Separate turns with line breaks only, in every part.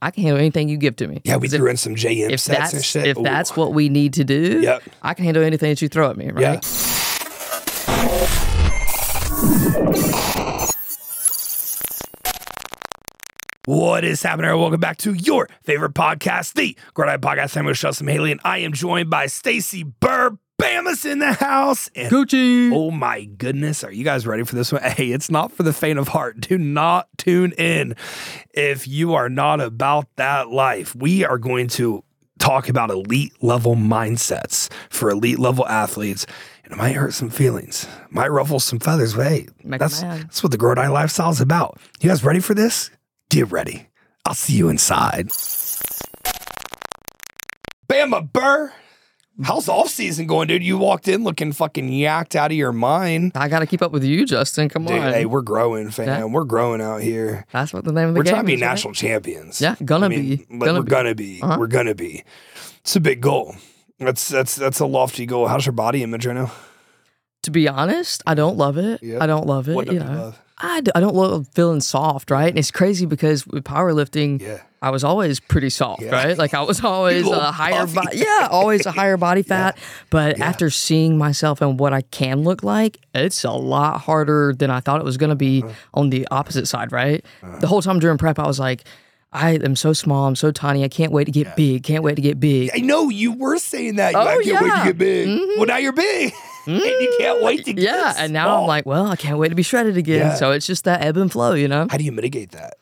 I can handle anything you give to me.
Yeah, we
'Cause if,
threw in some JM
if
sets and shit.
if
Ooh.
that's what we need to do,
Yep.
I can handle anything that you throw at me, right?
Yeah. What is happening? Welcome back to your favorite podcast, the Eye Podcast. I'm Michelle Some Haley, and I am joined by Stacy Burr. Bama's in the house. And
Gucci.
oh my goodness, are you guys ready for this one? Hey, it's not for the faint of heart. Do not tune in if you are not about that life. We are going to talk about elite level mindsets for elite level athletes. And it might hurt some feelings, might ruffle some feathers, but hey,
Make 'em
that's, that's what the Grow or Die lifestyle is about. You guys ready for this? Get ready. I'll see you inside. Bama Burr. How's off season going, dude? You walked in looking fucking yacked out of your mind.
I got to keep up with you, Justin. Come
Dude,
on.
hey, we're growing, fam.
Yeah.
We're growing out here.
That's what the name of the game is.
We're
game
trying to be
is, right?
national champions.
Yeah, gonna
I mean,
be. Gonna
we're
be.
gonna be.
Uh-huh.
We're gonna be. It's a big goal. That's that's that's a lofty goal. How's your body image right now?
To be honest, I don't love it.
Yeah.
I don't love it.
What
you know,
love?
I, d- I don't love feeling soft, right? And it's crazy because with powerlifting,
Yeah.
I was always pretty soft,
Yeah.
right? Like I was always a higher body, yeah, always a higher body fat. But
Yeah.
after seeing myself and what I can look like, it's a lot harder than I thought it was going to be
Uh-huh.
on the opposite side, right? The whole time during prep, I was like, I am so small, I'm so tiny, I can't wait to get big, can't wait to get big.
I know you were saying that.
Oh,
I can't wait to.
Mm-hmm.
get big. Well, now you're big. and you can't wait to get
Yeah, and now
small.
I'm like, well, I can't wait to be shredded again.
Yeah.
So it's just that ebb and flow, you know?
how do you mitigate that?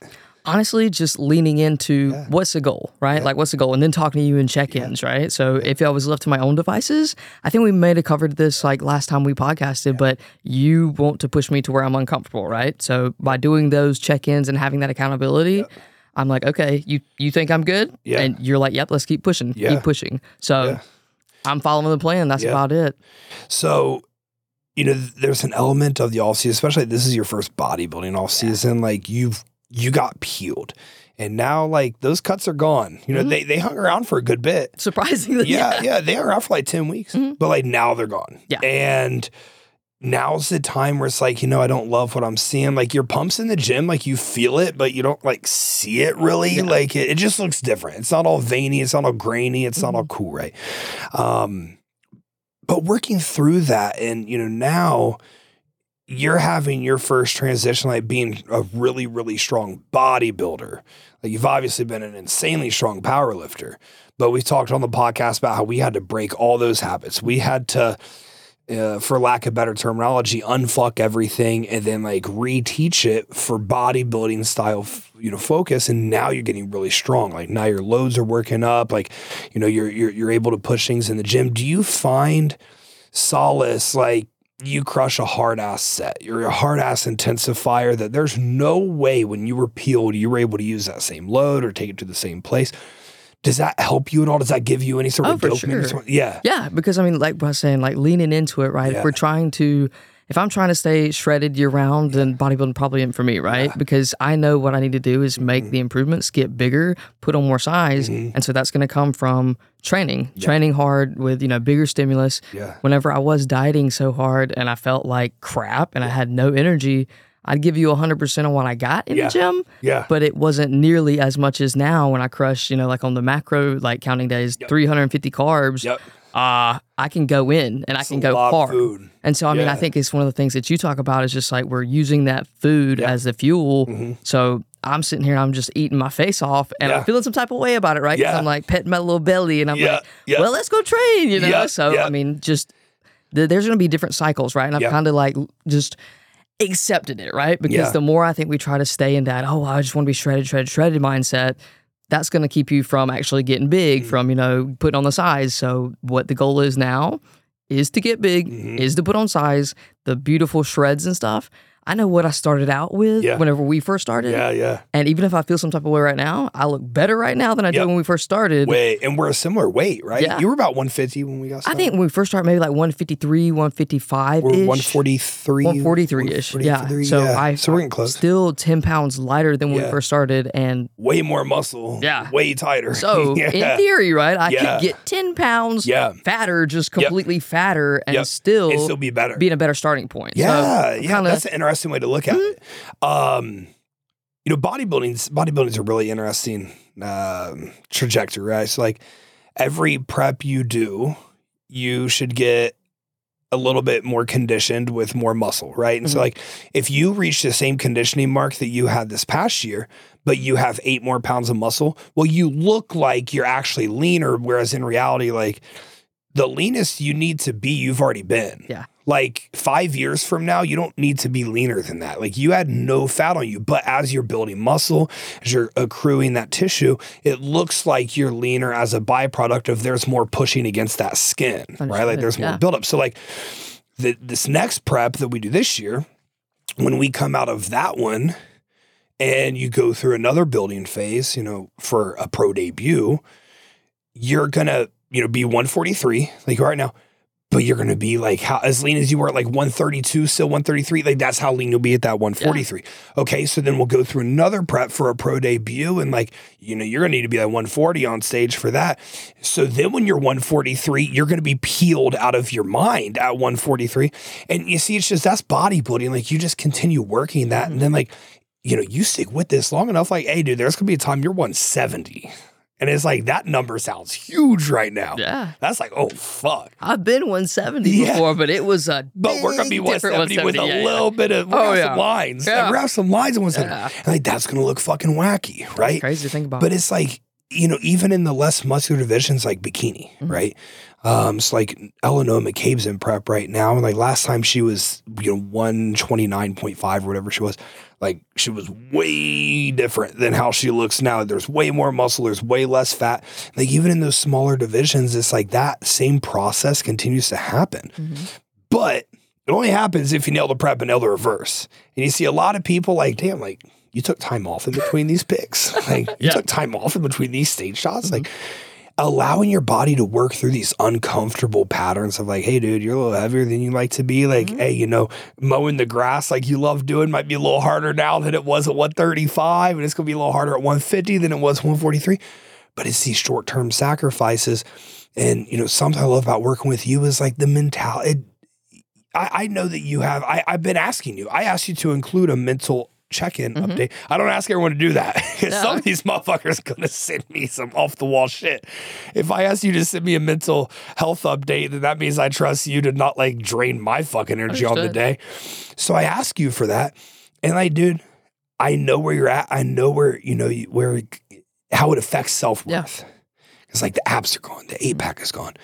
honestly just leaning into what's the goal right like what's the goal and then talking to you in check-ins right so if i was left to my own devices i think we may have covered this like last time we podcasted but you want to push me to where i'm uncomfortable right so by doing those check-ins and having that accountability i'm like okay you you think i'm good
Yeah.
and you're like yep let's keep pushing
Yeah.
keep pushing so
Yeah.
I'm following the plan that's
Yeah.
about it
So, you know, there's an element of the off season, especially this is your first bodybuilding off season. Like you've you got peeled, and now like those cuts are gone. You know,
Mm-hmm.
they they hung around for a good bit.
surprisingly
Yeah, yeah, they hung around for like ten weeks, but like now they're gone.
Mm-hmm. Yeah.
and. Now's the time where it's like, you know, I don't love what I'm seeing. Like your pumps in the gym, like you feel it, but you don't like see it really. Like it, it just looks different. It's not all veiny, it's not all grainy, it's not all
Mm-hmm.
cool, right? Um, but working through that and you know now you're having your first transition like being a really really strong bodybuilder like you've obviously been an insanely strong power lifter but we talked on the podcast about how we had to break all those habits we had to uh, for lack of better terminology unfuck everything and then like reteach it for bodybuilding style f- you know focus and now you're getting really strong. Like now your loads are working up. Like you know you're you're, you're able to push things in the gym. Do you find solace like you crush a hard ass set? You're a hard ass intensifier that there's no way when you were peeled you were able to use that same load or take it to the same place does that help you at all does that give you any sort
Oh,
of dopamine or
sure.
something? yeah
Yeah, because I mean, like I was saying, like leaning into it, right?
Yeah.
If we're trying to, if I'm trying to stay shredded year round, then bodybuilding probably isn't for me, right? Because I know what I need to do is make
Mm-hmm.
the improvements, get bigger, put on more size, and so that's going to come from training, training hard with you know bigger stimulus.
Yeah.
Whenever I was dieting so hard and I felt like crap and I had no energy. I'd give you 100% on what I got in
Yeah.
the gym,
yeah
but it wasn't nearly as much as now when I crush, you know, like on the macro, like counting days, 350 carbs
yep
uh, I can go in and I can go hard.
food.
And so, I mean, I think it's one of the things that you talk about is just like we're using that food as the fuel.
Mm-hmm.
So I'm sitting here and I'm just eating my face off and
Yeah.
I'm feeling some type of way about it, right?
Yeah.
I'm like petting my little belly and I'm
Yeah.
like,
Yeah.
well, let's go train, you know?
Yeah.
So,
Yeah.
I mean, just th- there's going to be different cycles, right? And I've
Yeah.
kind of like just accepted it, right? Because
Yeah.
the more I think we try to stay in that, oh, I just want to be shredded, shredded, shredded mindset, that's going to keep you from actually getting big,
Mm.
from, you know, putting on the size. So, what the goal is now is to get big,
Mhm.
is to put on size, the beautiful shreds and stuff. I know what I started out with
Yeah.
whenever we first started.
yeah yeah
And even if I feel some type of way right now, I look better right now than I
Yep.
did when we first started.
Wait, and we're a similar weight, right?
Yeah.
You were about 150 when we got started.
I think when we first started, maybe like 153, 155
we're
ish.
143.
143 ish. Yeah. So
yeah.
I
so we're getting close.
still 10 pounds lighter than when
Yeah.
we first started. And
way more muscle.
Yeah.
Way tighter.
so,
yeah.
in theory, right, I could get 10 pounds
Yeah.
fatter, just completely fatter, and
Yep.
still,
still be better.
Being a better starting point.
yeah,
so
yeah.
kinda-.
That's an interesting way to look at it. Um, you know, bodybuilding's bodybuilding's a really interesting um, trajectory, right? So like every prep you do, you should get a little bit more conditioned with more muscle, right? And so
Mhm.
like if you reach the same conditioning mark that you had this past year, but you have eight more pounds of muscle, well, you look like you're actually leaner, whereas in reality, like the leanest you need to be, you've already been.
Yeah.
Like five years from now, you don't need to be leaner than that. Like you had no fat on you, but as you're building muscle, as you're accruing that tissue, it looks like you're leaner as a byproduct of there's more pushing against that skin, right? Like
Understood,
there's more
yeah.
buildup. So like the, this next prep that we do this year, when we come out of that one and you go through another building phase, you know, for a pro debut, you're gonna, you know, be 143 like right now, but you're gonna be like how as lean as you were at like 132, still 133. Like that's how lean you'll be at that 143. Okay, so then we'll go through another prep for a pro debut, and like, you know, you're gonna need to be like 140 on stage for that. So then when you're 143, you're gonna be peeled out of your mind at 143. And you see, it's just that's bodybuilding. Like you just continue working that, and then mm-hmm. like you know, you stick with this long enough, like, hey, dude, there's gonna be a time you're 170. And it's like that number sounds huge right now.
Yeah.
That's like, oh fuck.
I've been 170
Yeah.
before, but it was a
But we're gonna be
big different
170 with a
170. Yeah, yeah.
little bit of
Oh, yeah.
some lines.
Yeah.
Have some lines in 170.
Yeah.
And like that's gonna look fucking wacky, right?
Crazy to think about.
But it's like, you know, even in the less muscular divisions like bikini,
Mhm.
right? Um, it's like Noa McCabe's in prep right now. And like last time she was, you know, 129.5 or whatever she was, like she was way different than how she looks now. There's way more muscle, there's way less fat. Like even in those smaller divisions, it's like that same process continues to happen.
Mhm.
But it only happens if you nail the prep and nail the reverse. And you see a lot of people like, damn, like you took time off in between these picks. Like you took time off in between these stage shots. Like allowing your body to work through these uncomfortable patterns of like, hey, dude, you're a little heavier than you like to be. Like,
Mhm.
hey, you know, mowing the grass like you love doing might be a little harder now than it was at 135. And it's gonna be a little harder at 150 than it was 143. But it's these short-term sacrifices. And you know, something I love about working with you is like the mentality. I, I know that you have. I, I've been asking you. I asked you to include a mental check-in
Mhm.
update. I don't ask everyone to do that. 'Cause
No.
Some of these motherfuckers are gonna send me some off-the-wall shit. If I ask you to send me a mental health update, then that means I trust you to not like drain my fucking energy on the day. So I ask you for that, and like, dude, I know where you're at. I know where you know where how it affects self-worth. It's like the abs are gone, the eight pack is gone.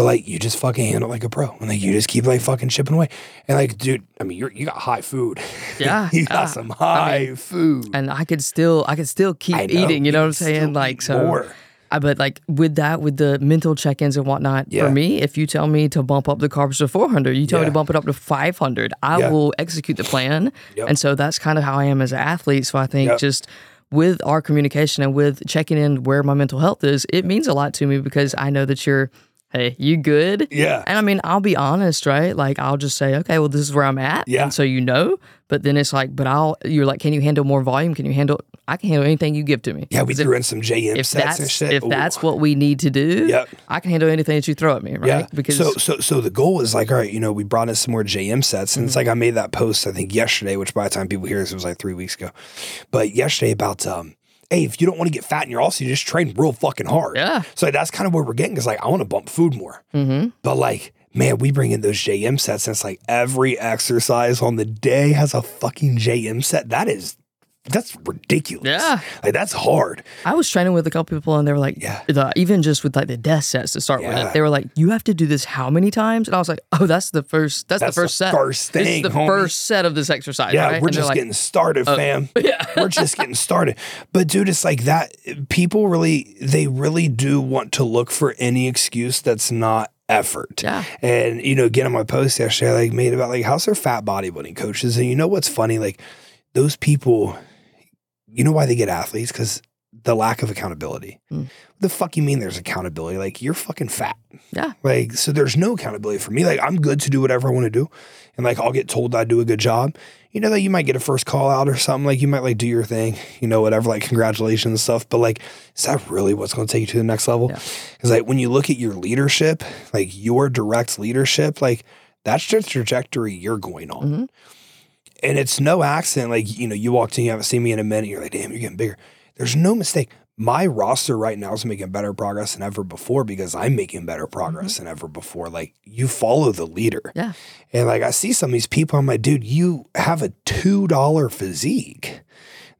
But like you just fucking handle it like a pro. And like you just keep like fucking chipping away. And like, dude, I mean you're you got high food.
Yeah,
you got
yeah.
some high food.
and I could still, I could still keep
know,
eating. You know what I'm saying? Like so.
more.
I but like with that, with the mental check-ins and whatnot,
Yeah.
for me, if you tell me to bump up the carbs to 400, you tell me to bump it up to 500, I
Yeah.
will execute the plan.
Yep.
And so that's kind of how I am as an athlete. So I think
Yep.
just with our communication and with checking in where my mental health is, it means a lot to me because I know that you're, hey, you good?
Yeah.
And I mean, I'll be honest, right? Like, I'll just say, okay, well, this is where I'm at.
Yeah.
And so you know, but then it's like, but I'll, you're like, can you handle more volume? Can you handle, I can handle anything you give to me.
Yeah, we
if-
threw in some JM
if
sets
that's
and shit.
if
Ooh.
that's what we need to do,
Yep.
I can handle anything that you throw at me, right?
Yeah.
Because
so so so the goal is like, all right, you know, we brought in some more JM sets. And it's
Mm-hmm.
like I made that post, I think yesterday, which by the time people hear this, it was like three weeks ago. But yesterday about um, hey, if you don't want to get fat in your also, you just train real fucking hard.
yeah,
So that's kind of where we're getting because like I want to bump food more.
mm-hmm.
But like, man, we bring in those JM sets, and it's like every exercise on the day has a fucking JM set. That is that's ridiculous.
yeah.
Like that's hard.
I was training with a couple people, and they were like,
Yeah.
the, even just with like the death sets to start
Yeah.
with, they were like, you have to do this how many times? And I was like, oh, that's the first, that's,
That's
the first
the
set.
first
This is the
homie.
first set of this exercise.
Yeah,
right?
we're
And
just
like,
getting started, oh. fam.
yeah.
we're just getting started. But dude, it's like that. People really, they really do want to look for any excuse that's not effort.
Yeah.
And you know, again on my post yesterday, I like made about like how's their fat bodybuilding coaches, and you know what's funny? Like those people, you know why they get athletes? Because the lack of accountability.
Mm.
What the fuck you mean there's accountability? Like you're fucking fat.
Yeah.
Like so there's no accountability for me. Like I'm good to do whatever I want to do. And like I'll get told I do a good job. You know that you might get a first call out or something. Like you might like do your thing, you know, whatever, like congratulations and stuff. But like, is that really what's gonna take you to the next level?
Yeah.
Because like when you look at your leadership, like your direct leadership, like that's the trajectory you're going on.
Mhm.
And it's no accident. Like, you know, you walked in, you haven't seen me in a minute. You're like, damn, you're getting bigger. There's no mistake. My roster right now is making better progress than ever before because I'm making better progress mm-hmm. than ever before. Like, you follow the leader.
Yeah.
And like, I see some of these people, I'm like, dude, you have a $2 physique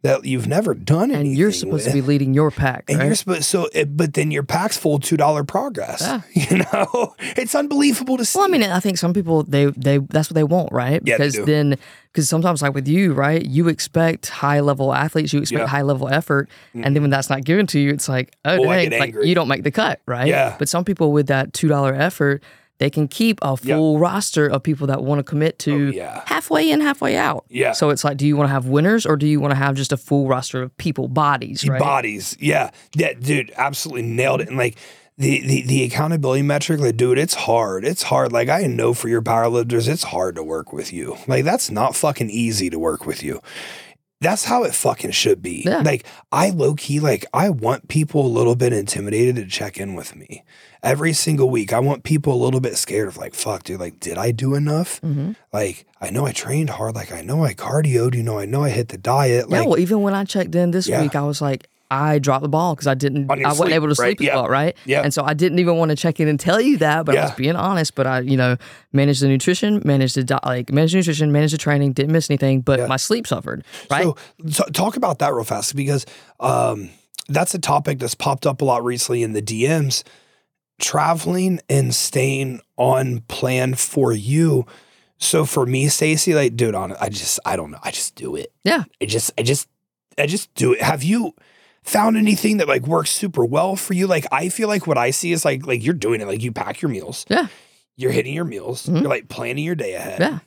that you've never done anything.
And you're supposed
with.
to be leading your pack,
and
right?
you're supposed so, but then your pack's full two dollar progress. Yeah. You know, it's unbelievable to see.
Well, I mean, I think some people they they that's what they want, right?
Yeah,
because then because sometimes like with you, right, you expect high level athletes, you expect yeah. high level effort, mm-hmm. and then when that's not given to you, it's like oh dang, like you don't make the cut, right?
Yeah.
But some people with that two dollar effort they can keep a full roster of people that want to commit to
oh, yeah.
halfway in, halfway out.
Yeah.
So it's like, do you want to have winners or do you want to have just a full roster of people, bodies, right?
Bodies. Yeah. Yeah, dude, absolutely nailed it. And like, the, the the accountability metric, like, dude, it's hard. It's hard. Like, I know for your powerlifters, it's hard to work with you. Like, that's not fucking easy to work with you. That's how it fucking should be.
Yeah.
Like, I low key, like, I want people a little bit intimidated to check in with me every single week. I want people a little bit scared of like, fuck, dude, like, did I do enough?
Mm-hmm.
Like, I know I trained hard. Like, I know I cardioed. You know, I know I hit the diet.
Yeah, well, even when I checked in this yeah. week, I was like, I dropped the ball because I didn't, I wasn't
sleep,
able to sleep
right?
as well, right?
Yeah.
And so I didn't even want to check in and tell you that, but
yeah.
I was being honest. But I, you know, managed the nutrition, managed the di- like managed the nutrition, managed the training, didn't miss anything, but
yeah.
my sleep suffered. Right.
So, so talk about that real fast because um, that's a topic that's popped up a lot recently in the DMs traveling and staying on plan for you. So for me, Stacy, like, dude, on I just, I don't know, I just do it.
Yeah,
I just, I just, I just do it. Have you found anything that like works super well for you? Like, I feel like what I see is like, like you're doing it. Like, you pack your meals.
Yeah,
you're hitting your meals. Mm-hmm. You're like planning your day ahead.
Yeah.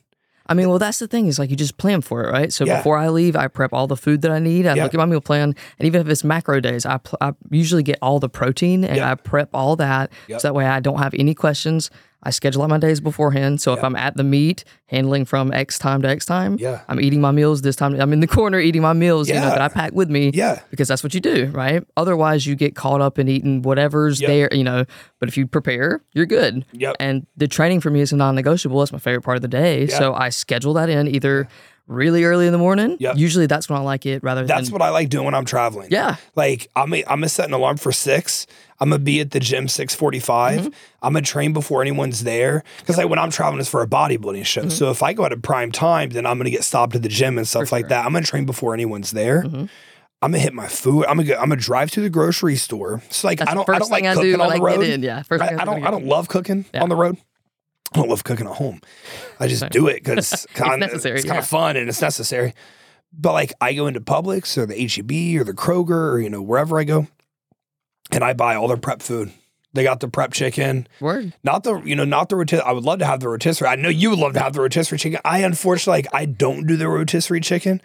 I mean, well, that's the thing is like you just plan for it, right? So
Yeah.
before I leave, I prep all the food that I need. I
Yeah.
look at my meal plan, and even if it's macro days, I, pl- I usually get all the protein and
Yep.
I prep all that,
Yep.
so that way I don't have any questions. I schedule out my days beforehand. So if I'm at the meet, handling from X time to X time,
Yeah.
I'm eating my meals this time. I'm in the corner eating my meals, you know, that I pack with me
Yeah.
because that's what you do, right? Otherwise, you get caught up in eating whatever's
Yep.
there, you know. But if you prepare, you're good.
Yep.
And the training for me is a non-negotiable. That's my favorite part of the day.
Yeah.
So I schedule that in either really early in the morning.
Yep.
Usually that's when I like it, rather
That's
than
what I like doing when I'm traveling.
yeah,
Like I'm a, I'm gonna set an alarm for six. I'm gonna be at the gym six I'm gonna train before anyone's there because like when I'm traveling it's for a bodybuilding show. So if I go at a prime time, then I'm gonna get stopped at the gym and stuff
For
like
sure.
that. I'm gonna train before anyone's there.
Mhm.
I'm gonna hit my food. I'm gonna go, I'm gonna drive to the grocery store. So like
that's
I don't I don't like
I
cooking
do
on the road.
in. Yeah, first
I, I don't. I don't love cooking
Yeah.
on the road. I don't love cooking at home. I just do it because it's, kind
yeah.
of fun and it's necessary. But like I go into Publix or the HEB or the Kroger or you know wherever I go, and I buy all their prep food. They got the prep chicken,
Word.
not the you know not the rotisserie. I would love to have the rotisserie. I know you would love to have the rotisserie chicken. I unfortunately like I don't do the rotisserie chicken,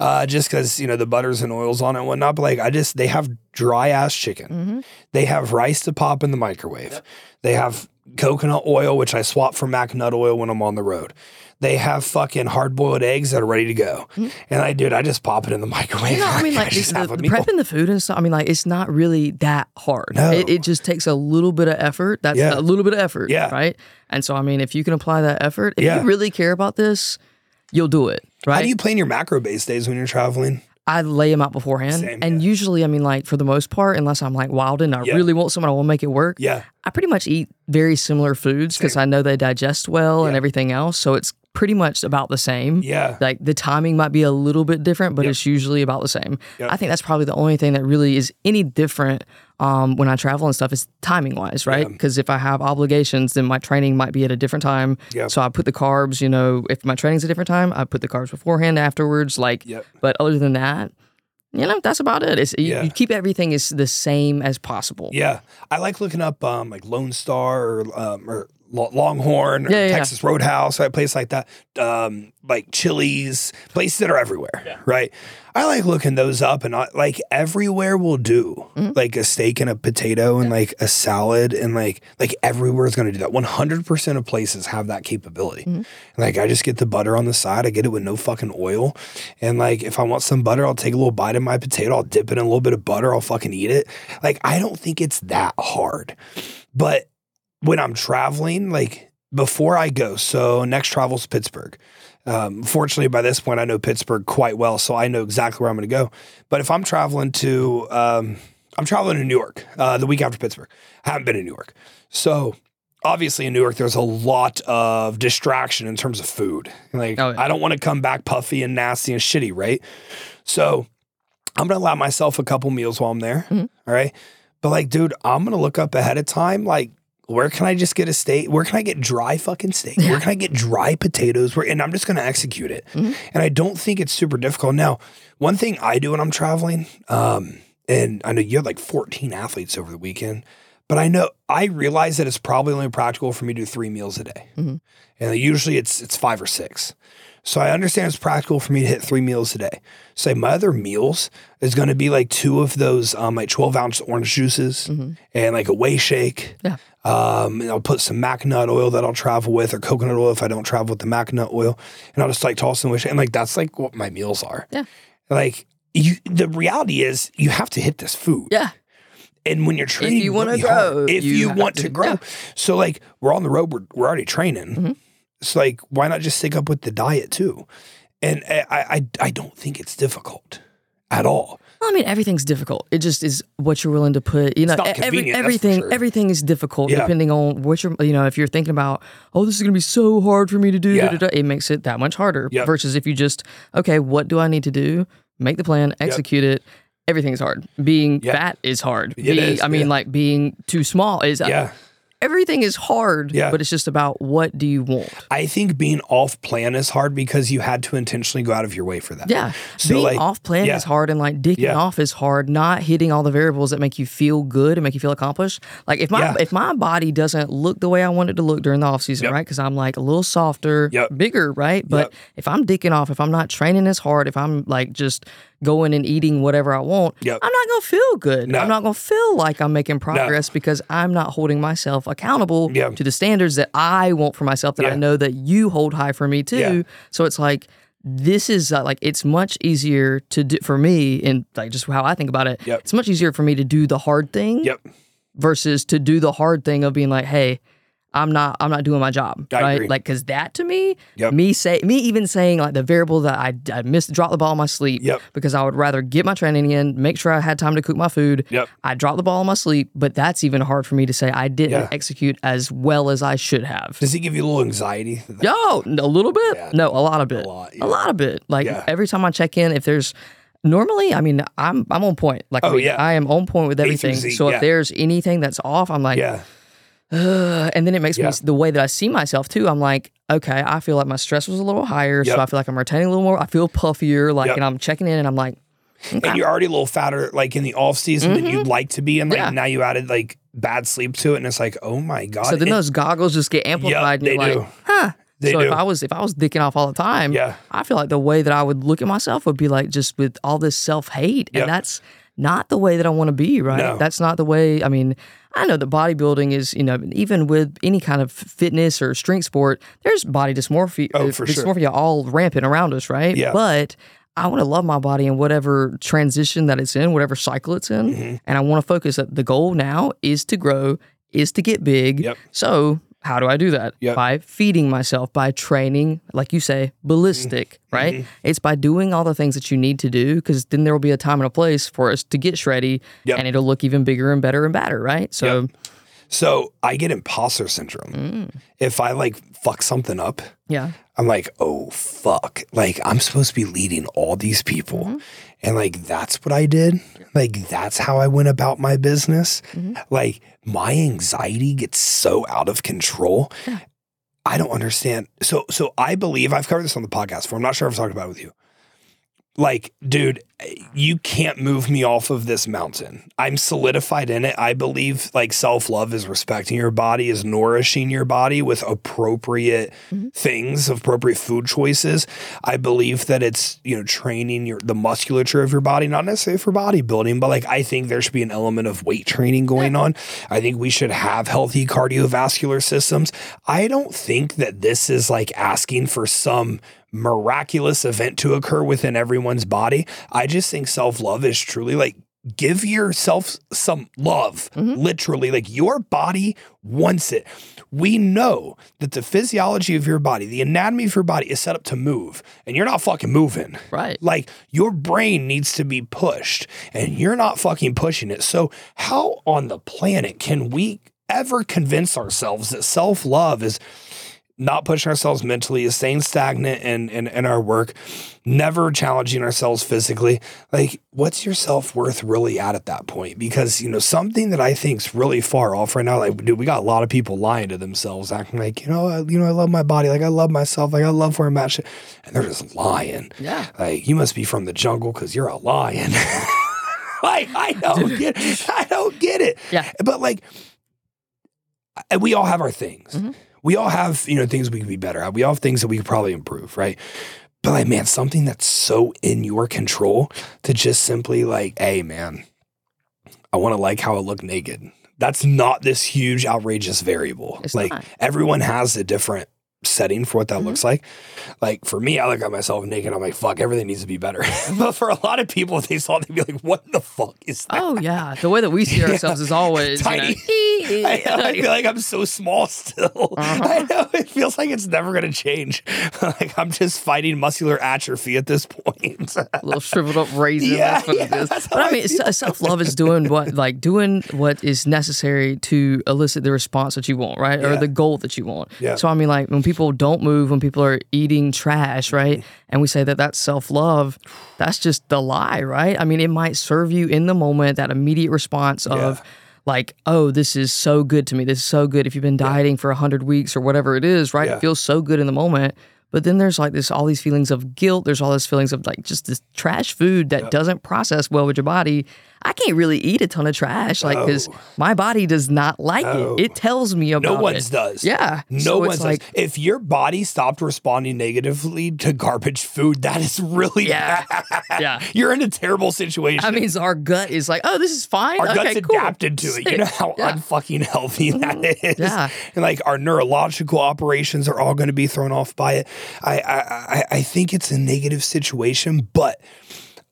uh, just because you know the butters and oils on it and whatnot. But like I just they have dry ass chicken.
Mhm.
They have rice to pop in the microwave. They have coconut oil, which I swap for mac nut oil when I'm on the road. They have fucking hard boiled eggs that are ready to go. Mm-hmm. And I, dude, I just pop it in the microwave.
I mean, like
just
the, the prepping the food and stuff. I mean, like it's not really that hard.
No.
It, it just takes a little bit of effort. That's
Yeah.
a little bit of effort.
Yeah.
Right. And so, I mean, if you can apply that effort, if
Yeah.
you really care about this, you'll do it. Right.
How do you plan your macro based days when you're traveling?
I lay them out beforehand.
Same,
and
yeah.
usually, I mean, like for the most part, unless I'm like wild and I
Yeah.
really want someone, I want to make it work.
Yeah.
I pretty much eat very similar foods because I know they digest well and everything else. So it's pretty much about the same.
Yeah.
Like the timing might be a little bit different, but
Yep.
it's usually about the same.
Yep.
I think that's probably the only thing that really is any different um, when I travel and stuff is timing wise, right?
Yeah.
Because if I have obligations, then my training might be at a different time.
Yeah.
So I put the carbs, you know, if my training's a different time, I put the carbs beforehand, afterwards. Like,
Yep.
but other than that, you know, that's about it. It's you,
Yeah.
you keep everything is the same as possible.
Yeah. I like looking up um, like Lone Star or, um, or Longhorn or
Yeah, yeah,
Texas Roadhouse, right? Place like that. Um, like Chili's, places that are everywhere, right? I like looking those up and I, like everywhere will do.
Mm-hmm.
Like a steak and a potato and like a salad and like like everywhere is going to do that. 100% of places have that capability.
Mm-hmm.
Like I just get the butter on the side. I get it with no fucking oil. And like if I want some butter, I'll take a little bite of my potato. I'll dip it in a little bit of butter. I'll fucking eat it. Like I don't think it's that hard. But when I'm traveling, like before I go, so next travel's Pittsburgh. Um, fortunately, by this point, I know Pittsburgh quite well, so I know exactly where I'm going to go. But if I'm traveling to, um, I'm traveling to New York uh, the week after Pittsburgh. I haven't been in New York, so obviously in New York, there's a lot of distraction in terms of food. Like,
Oh, yeah.
I don't want to come back puffy and nasty and shitty, right? So I'm gonna allow myself a couple meals while I'm there.
Mhm.
all right. But like, dude, I'm gonna look up ahead of time, like, where can I just get a steak? Where can I get dry fucking steak? Where can I get dry potatoes? Where and I'm just gonna execute it.
Mhm.
And I don't think it's super difficult. Now, one thing I do when I'm traveling, um, and I know you had like 14 athletes over the weekend, but I know I realize that it's probably only practical for me to do three meals a day.
Mhm.
And usually it's it's five or six. So I understand it's practical for me to hit three meals a day. So my other meals is going to be like two of those um, like 12 ounce orange juices
Mhm.
and like a whey shake.
Yeah.
Um, and I'll put some mac nut oil that I'll travel with or coconut oil if I don't travel with the mac nut oil. And I'll just like toss in whey shake. And like that's like what my meals are.
Yeah.
Like you, the reality is you have to hit this food.
Yeah.
And when you're training,
you wanna
hard,
grow,
if
you
you, want
to-
to, grow,
yeah.
so like we're on the road, we're, we're already training.
Mhm.
It's like why not just stick up with the diet too? And I, I I don't think it's difficult at all.
Well, I mean, everything's difficult. It just is what you're willing to put. You know, every,
convenient, that's for
everything
sure.
everything is difficult
Yeah.
depending on what you're. You know, if you're thinking about, oh, this is going to be so hard for me to do,
Yeah.
da, da, da, it makes it that much harder.
Yep.
Versus if you just, okay, what do I need to do? Make the plan, execute it. Everything's hard. Being
Yep.
fat is hard.
It
Being,
is,
I mean,
yeah.
like being too small is.
Yeah,
Everything is hard.
Yeah.
But it's just about what do you want.
I think being off plan is hard because you had to intentionally go out of your way for that.
Yeah.
So,
Being
like,
off plan
yeah.
is hard and like dicking
Yeah.
off is hard. Not hitting all the variables that make you feel good and make you feel accomplished. Like if my if my body doesn't look the way I want it to look during the off season,
Yep.
right? Because I'm like a little softer,
Yep.
bigger, right? But
Yep.
if I'm dicking off, if I'm not training as hard, if I'm like just going and eating whatever I want,
Yep.
I'm not gonna feel good.
No.
I'm not gonna feel like I'm making progress because I'm not holding myself accountable
Yep.
to the standards that I want for myself that I know that you hold high for me too.
Yeah.
So it's like this is uh, like it's much easier to do for me and like just how I think about it.
Yep.
It's much easier for me to do the hard thing
Yep.
versus to do the hard thing of being like, hey, I'm not I'm not doing my job,
I
right?
agree.
Like cuz that to me,
Yep.
me say me even saying like the variable that I I missed drop the ball in my sleep
Yep.
because I would rather get my training in, make sure I had time to cook my food.
Yep.
I dropped the ball in my sleep, but that's even hard for me to say I didn't
Yeah.
execute as well as I should have.
Does it give you a little anxiety?
Yo, a little bit?
Yeah.
No, a lot of bit.
A lot,
A lot of bit. Like
Yeah.
every time I check in, if there's normally, I mean, I'm I'm on point. Like oh, I
Oh,
mean,
yeah.
I am on point with everything. So
yeah.
if there's anything that's off, I'm like,
Yeah.
Ugh. and then it makes
Yeah.
me the way that I see myself too. I'm like, okay, I feel like my stress was a little higher,
Yep.
so I feel like I'm retaining a little more. I feel puffier, like,
Yep.
and I'm checking in, and I'm like,
And you're already a little fatter, like in the off season than you'd like to be, and like
Mm-hmm. Yeah.
now you added like bad sleep to it, and it's like, oh my god.
so then
And-
those goggles just get amplified,
they
and you're
do.
like, huh.
They
so
do.
if I was if I was dicking off all the time,
Yeah.
I feel like the way that I would look at myself would be like just with all this self hate,
Yep.
and that's not the way that I want to be. Right?
No.
That's not the way. I mean, I know that bodybuilding is you know even with any kind of fitness or strength sport, there's body dysmorphia,
Oh, for sure.
dysmorphia all rampant around us, right?
Yeah.
But I want to love my body in whatever transition that it's in, whatever cycle it's in,
Mm-hmm.
and I want to focus that the goal now is to grow, is to get big.
Yep.
So how do I do that?
Yep.
By feeding myself, by training, like you say, ballistic,
Mm-hmm.
right? It's by doing all the things that you need to do because then there will be a time and a place for us to get shreddy
Yep.
and it'll look even bigger and better and badder, right? So,
So I get imposter syndrome.
Mm.
If I like fuck something up,
yeah.
I'm like, oh fuck. Like I'm supposed to be leading all these people.
Mm-hmm.
And like that's what I did. Like that's how I went about my business.
Mm-hmm.
Like my anxiety gets so out of control. I don't understand. So so I believe I've covered this on the podcast before. I'm not sure if I've talked about it with you. Like, dude, you can't move me off of this mountain. I'm solidified in it. I believe like self love is respecting your body, is nourishing your body with appropriate mm-hmm. things, appropriate food choices. I believe that it's you know training your the musculature of your body, not necessarily for bodybuilding, but like I think there should be an element of weight training going on. I think we should have healthy cardiovascular systems. I don't think that this is like asking for some miraculous event to occur within everyone's body. I just think self love is truly like give yourself some love. Mm-hmm. Literally, like your body wants it. We know that the physiology of your body, the anatomy of your body is set up to move, and you're not fucking moving.
Right.
Like your brain needs to be pushed, and you're not fucking pushing it. So, how on the planet can we ever convince ourselves that self love is not pushing ourselves mentally, is staying stagnant in, in, in our work, never challenging ourselves physically. Like, what's your self worth really at at that point? Because, you know, something that I think is really far off right now, like, dude, we got a lot of people lying to themselves, acting like, you know, I, you know, I love my body, like I love myself, like I love where I'm at, shit. and they're just lying.
Yeah.
Like, you must be from the jungle because you're a lion. like, I don't get it. I don't get it.
Yeah.
But like, and we all have our things.
Mhm.
We all have, you know, things we could be better at. We all have things that we could probably improve, right? But like, man, something that's so in your control to just simply like, hey, man, I want to like how I look naked. That's not this huge, outrageous variable.
It's
like
not.
everyone has a different setting for what that
Mhm.
looks like. Like for me, I look at myself naked. I'm like, fuck, everything needs to be better. but for a lot of people, if they saw, it, they'd be like, what the fuck is that?
Oh yeah, the way that we see
Yeah.
ourselves is always
Tiny.
You know,
I, I feel like I'm so small still.
Uh-huh.
I know it feels like it's never going to change. like I'm just fighting muscular atrophy at this point.
a little shriveled up raisin.
Yeah, yeah,
it is.
that's
But I
I
mean, self love is doing what, like doing what is necessary to elicit the response that you want, right, or the goal that you want.
Yeah.
So I mean, like when people don't move, when people are eating trash, right,
Mm-hmm.
and we say that that's self love, that's just the lie, right? I mean, it might serve you in the moment, that immediate response of.
Yeah.
Like, oh, this is so good to me. This is so good. If you've been dieting for 100 weeks or whatever it is, right?
Yeah.
It feels so good in the moment. But then there's like this, all these feelings of guilt. There's all these feelings of like just this trash food that doesn't process well with your body. I can't really eat a ton of trash, like because
No.
my body does not like
No.
it. It tells me about
no one's
it.
does.
Yeah,
No
So
one's
it's
does.
like
If your body stopped responding negatively to garbage food, that is really
Yeah.
bad.
Yeah.
You're in a terrible situation.
that means our gut is like, oh, this is fine.
our
okay,
guts
cool.
adapted to it. You know how
Yeah. Mm-hmm.
unfucking healthy that is.
Yeah.
And like our neurological operations are all going to be thrown off by it. I, I I I think it's a negative situation, but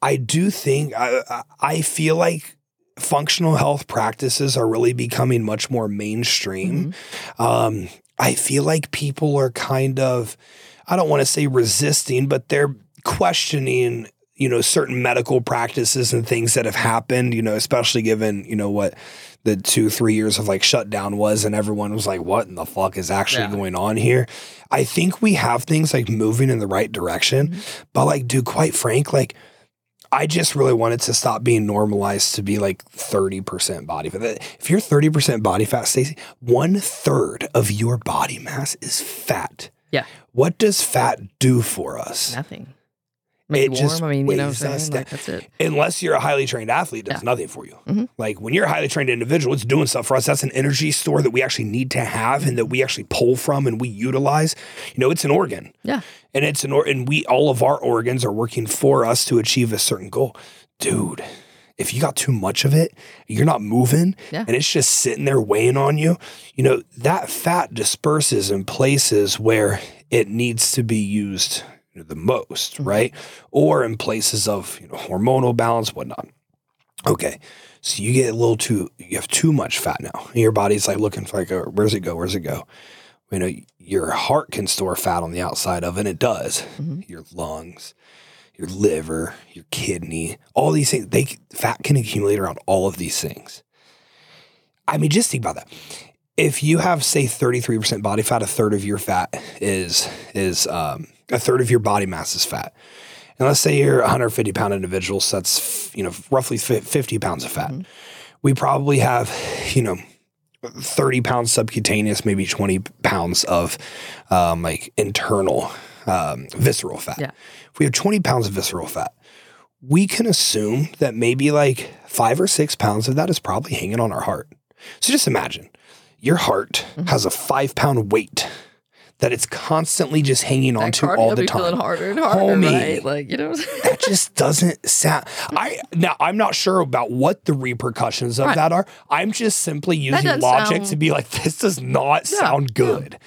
I do think I I- feel like functional health practices are really becoming much more mainstream.
Mm-hmm.
Um, I feel like people are kind of, I don't want to say resisting, but they're questioning, you know, certain medical practices and things that have happened, you know, especially given, you know, what the two, three years of like shutdown was, and everyone was like, what in the fuck is actually
Yeah.
going on here? I think we have things like moving in the right direction,
Mm-hmm.
but like, dude, quite frank, like, I just really wanted to stop being normalized to be like 30% body fat. If you're 30% body fat, Stacy, one third of your body mass is fat.
Yeah.
What does fat do for us?
Nothing. Make
It
warm.
just
I mean, you know what
weighs
I'm
us
saying? Like, that's it.
Unless you're a highly trained athlete, it does
Yeah.
nothing for you.
Mhm.
Like when you're a highly trained individual, it's doing stuff for us. That's an energy store that we actually need to have and that we actually pull from and we utilize. You know, it's an organ.
Yeah.
And it's an or and we all of our organs are working for us to achieve a certain goal. Dude, if you got too much of it, you're not moving
Yeah.
and it's just sitting there weighing on you, you know, that fat disperses in places where it needs to be used the most,
Mm-hmm.
right? Or in places of you know hormonal balance, whatnot. Okay. So you get a little too you have too much fat now. And your body's like looking for like a, where's it go? Where's it go? You know, your heart can store fat on the outside of and it does.
Mhm.
Your lungs, your liver, your kidney, all these things, they fat can accumulate around all of these things. I mean, just think about that. If you have, say, 33% body fat, a third of your fat is is um, a third of your body mass is fat. And let's say you're a 150 pound individual, so that's you know roughly fi- 50 pounds of fat. We probably have, you know, 30 pounds subcutaneous, maybe 20 pounds of um, like internal um, visceral fat.
Yeah.
If we have 20 pounds of visceral fat, we can assume that maybe like five or six pounds of that is probably hanging on our heart. So just imagine your heart
Mm-hmm.
has a five pound weight that it's constantly just hanging onto
cardio
all the time.
feeling harder and harder,
Homie.
right? Like you know.
that just doesn't sound. I now I'm not sure about what the repercussions of
Right.
that are. I'm just simply using logic
sound-
to be like, this does not
Yeah,
sound good.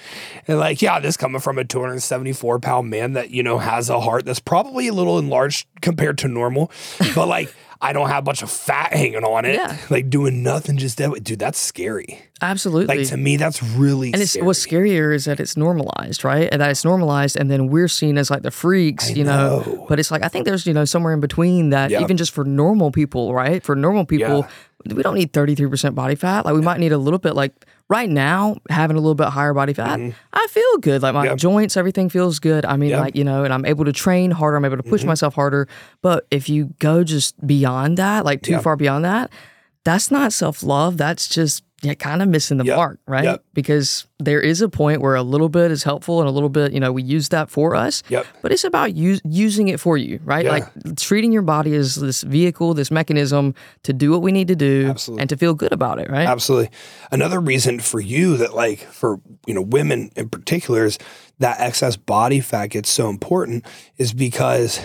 And like, yeah, this coming from a 274 pound man that you know has a heart that's probably a little enlarged compared to normal, but like. I don't have a bunch of fat hanging on it.
Yeah.
Like doing nothing, just dead weight. Dude, that's scary.
Absolutely.
Like to me, that's really scary.
and it's
scary.
what's scarier is that it's normalized, right? And that it's normalized, and then we're seen as like the freaks,
I
you know?
know.
But it's like I think there's you know somewhere in between that,
Yep.
even just for normal people, right? For normal people, we don't need 33 percent body fat. Like we might need a little bit. Like right now, having a little bit higher body fat, I feel good. Like my
Mm-hmm. Yep.
joints, everything feels good. I mean,
Yep.
like you know, and I'm able to train harder. I'm able to
Mm-hmm.
push myself harder. But if you go just beyond that, like too
Yep.
far beyond that, that's not self love. That's just yeah, kind of missing the
Yep.
mark, right?
Yep.
Because there is a point where a little bit is helpful and a little bit, you know, we use that for us.
Yep.
But it's about using it for you, right?
Yeah.
Like treating your body as this vehicle, this mechanism to do what we need to do
Absolutely.
and to feel good about it, right?
Absolutely. Another reason for you that like for you know women in particular is that excess body fat gets so important is because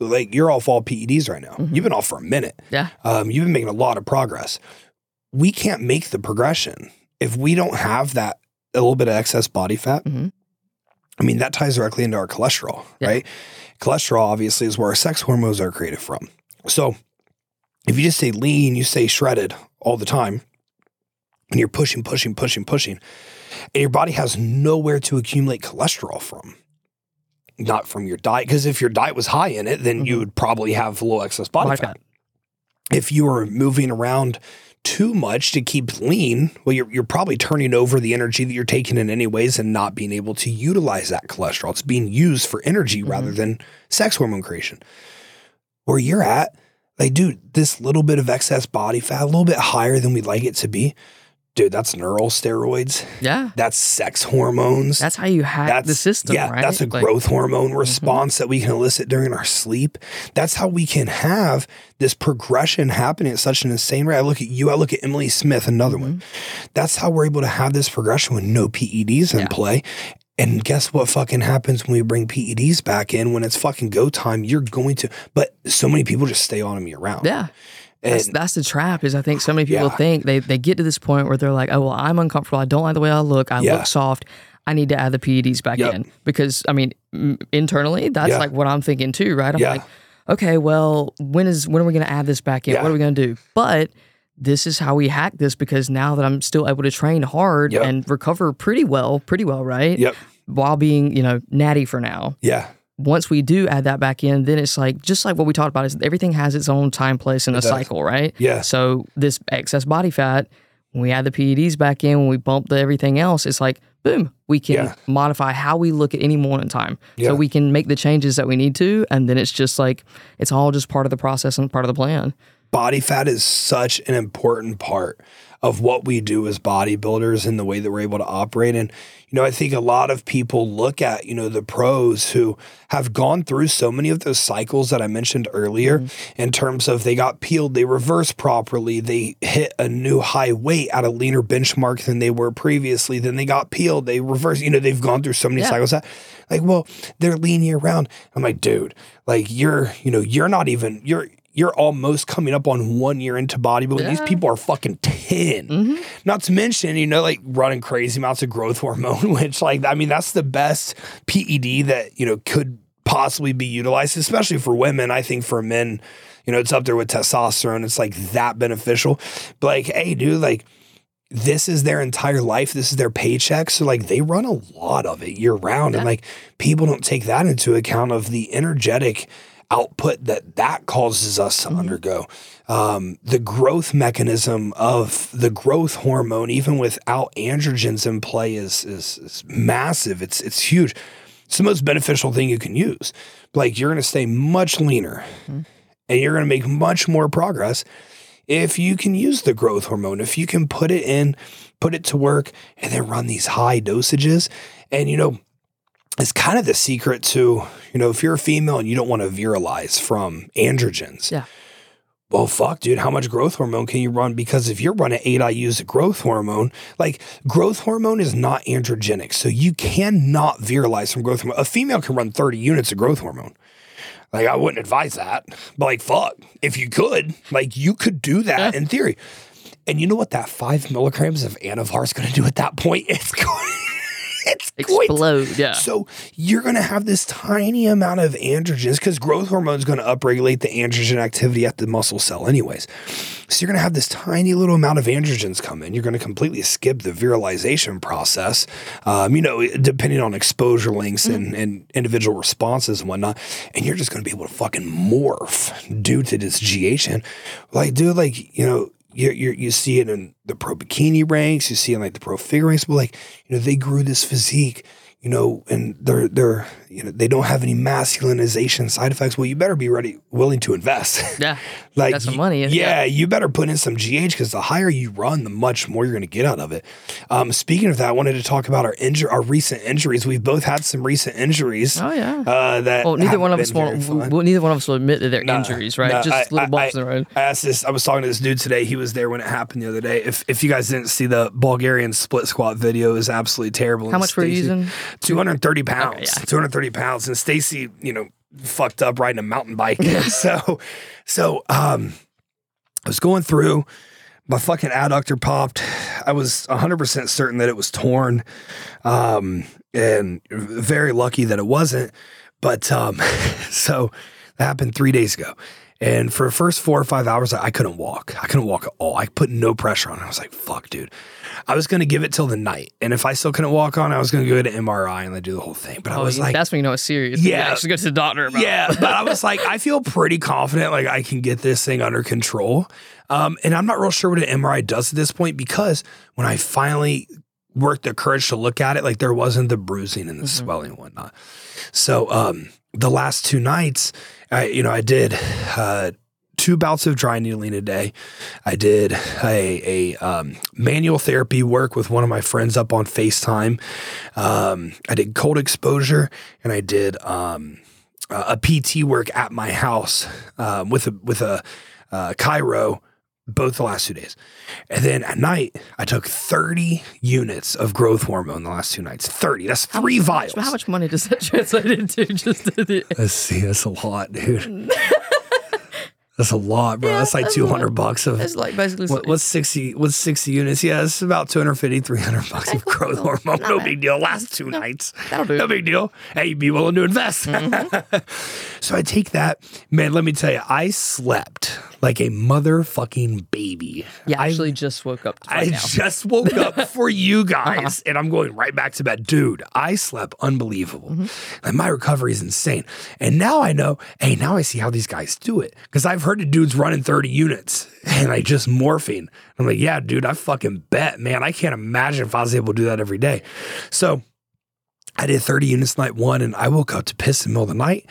like you're off all PEDs right now.
Mm-hmm.
You've been off for a minute.
Yeah.
Um, you've been making a lot of progress. We can't make the progression if we don't have that a little bit of excess body fat.
Mhm.
I mean, that ties directly into our cholesterol,
Yeah.
right? Cholesterol obviously is where our sex hormones are created from. So if you just stay lean, you stay shredded all the time, and you're pushing, pushing, pushing, pushing, and your body has nowhere to accumulate cholesterol from. Not from your diet, because if your diet was high in it, then you
Mhm.
would probably have low excess body,
Body
fat.
fat.
If you were moving around too much to keep lean, well, you're, you're probably turning over the energy that you're taking in anyways and not being able to utilize that cholesterol. It's being used for energy mm-hmm. rather than sex hormone creation. Where you're at, like, dude, this little bit of excess body fat, a little bit higher than we'd like it to be, dude, that's neural steroids.
Yeah.
That's sex hormones.
That's how you hack the system,
yeah,
right?
that's a
Like, mm-hmm.
growth hormone response that we can elicit during our sleep. That's how we can have this progression happening at such an insane rate. I look at you, I look at Emily Smith, another one. That's how we're able to have this progression with no PEDs in
Yeah.
play. And guess what fucking happens when we bring PEDs back in when it's fucking go time? You're going to, but so many people just stay on them year round.
Yeah. That's,
And
that's the trap is I think so many people
Yeah.
think they, they get to this point where they're like, oh, well, I'm uncomfortable. I don't like the way I look. I
Yeah.
look soft. I need to add the PEDs back
Yep.
in because I mean, m- internally, that's
Yeah.
like what I'm thinking too, right? I'm like, okay, well, when is when are we going to add this back in? What are we going to do? But this is how we hack this because now that I'm still able to train hard
Yep.
and recover pretty well, pretty well, right?
Yep.
While being, you know, natty for now
Yeah.
Once we do add that back in, then it's like just like what we talked about is everything has its own time, place, and a cycle, right?
Yeah.
So this excess body fat, when we add the PEDs back in, when we bump the everything else, it's like boom, we can
Yeah.
modify how we look at any moment in time.
Yeah.
So we can make the changes that we need to, and then it's just like it's all just part of the process and part of the plan.
body fat is such an important part of what we do as bodybuilders and the way that we're able to operate. And, you know, I think a lot of people look at, you know, the pros who have gone through so many of those cycles that I mentioned earlier mm-hmm. in terms of they got peeled, they reversed properly, they hit a new high weight at a leaner benchmark than they were previously, then they got peeled, they reversed, you know, they've gone through so many
Yeah.
cycles that like, well, they're lean year round. I'm like, dude, like you're, you know, you're not even, you're, you're almost coming up on one year into bodybuilding. These people are fucking 10.
Mm-hmm.
Not to mention, you know, like running crazy amounts of growth hormone, which, like, I mean, that's the best PED that, you know, could possibly be utilized, especially for women. I think for men, you know, it's up there with testosterone. It's like that beneficial. But, like, hey, dude, like, this is their entire life. This is their paycheck. So like they run a lot of it year round. And like people don't take that into account of the energetic output that that causes us to undergo. Um, the growth mechanism of the growth hormone, even without androgens in play, is, is, is massive. It's, it's huge. It's the most beneficial thing you can use. Like you're going to stay much leaner and you're going to make much more progress if you can use the growth hormone, if you can put it in, put it to work, and then run these high dosages. And, you know, it's kind of the secret to, you know, if you're a female and you don't want to virilize from androgens.
Yeah.
Well, fuck, dude, how much growth hormone can you run? Because if you're running eight IUs of growth hormone, like growth hormone is not androgenic. So you cannot virilize from growth hormone. A female can run 30 units of growth hormone. Like I wouldn't advise that. But like fuck, if you could, like you could do that in theory. And you know what that five milligrams of Anavar is going to do at that point? It's going, it's going to-
Explode. Yeah.
so you're going to have this tiny amount of androgens because growth hormone is going to upregulate the androgen activity at the muscle cell, anyways. So you're going to have this tiny little amount of androgens come in. You're going to completely skip the virilization process, um, you know, depending on exposure links and, and individual responses and whatnot. And you're just going to be able to fucking morph due to this GH. Like, dude, like, you know, you you see it in the pro bikini ranks, you see it in like the pro figure ranks, but like you know they grew this physique, you know, and they're they're you know they don't have any masculinization side effects. Well, you better be ready, willing to invest.
Yeah.
like
Got some money,
Yeah, you better put in some GH because the higher you run, the much more you're going to get out of it. Um, speaking of that, I wanted to talk about our injury, our recent injuries. We've both had some recent injuries.
Oh yeah.
Uh, that
well, neither one of us will, well, neither one of us will admit that they're
No,
injuries, right?
no,
Just
I-
little
I-
bumps in the road.
I asked this. I was talking to this dude today. He was there when it happened the other day. If if you guys didn't see the Bulgarian split squat video, is absolutely terrible.
How much were you using?
230 pounds.
yeah.
230 pounds. And Stacy, you know, fucked up riding a mountain bike. so, so, um, I was going through. My fucking adductor popped. I was 100% certain that it was torn. Um, and very lucky that it wasn't. But um, so that happened three days ago. And for the first four or five hours, I I couldn't walk. I couldn't walk at all. I put no pressure on. it. I was like, fuck, dude. I was going to give it till the night. And if I still couldn't walk on, I was going to go to MRI and like, do the whole thing. But I
Oh,
was like,
that's when you know it's serious.
Yeah.
actually go to the doctor about. it.
yeah, but I was like, I feel pretty confident, like I can get this thing under control. Um, and I'm not real sure what an MRI does at this point because when I finally worked the courage to look at it, like there wasn't the bruising and the swelling and whatnot. So um, the last two nights, I, you know, I did uh, two bouts of dry needling a day. I did a, a um, manual therapy work with one of my friends up on FaceTime. Um, I did cold exposure and I did um, uh, a PT work at my house um, with a with a uh, chiro both the last two days. And then at night, I took 30 units of growth hormone the last two nights. 30. That's three vials.
How much money does that translate into? Just to the,
Let's see. That's a lot, dude. that's a lot, bro.
Yeah,
that's like 200 bucks of.
it's like basically.
What, what's 60 what's 60 units yeah it's about 250 300 bucks of growth hormone no
bad.
big deal last two nights
That'll do.
no big deal hey be willing to invest mm-hmm. so i take that man let me tell you i slept like a motherfucking baby
yeah,
I-
actually, just woke up
I
now.
just woke up for you guys uh-huh. and I'm going right back to bed. Dude, I slept unbelievable. Mm-hmm. Like my recovery is insane. And now I know, hey, now I see how these guys do it. Because I've heard of dudes running 30 units and like just morphine. I'm like, yeah, dude, I fucking bet, man. I can't imagine if I was able to do that every day. So I did 30 units night one and I woke up to piss in the middle of the night.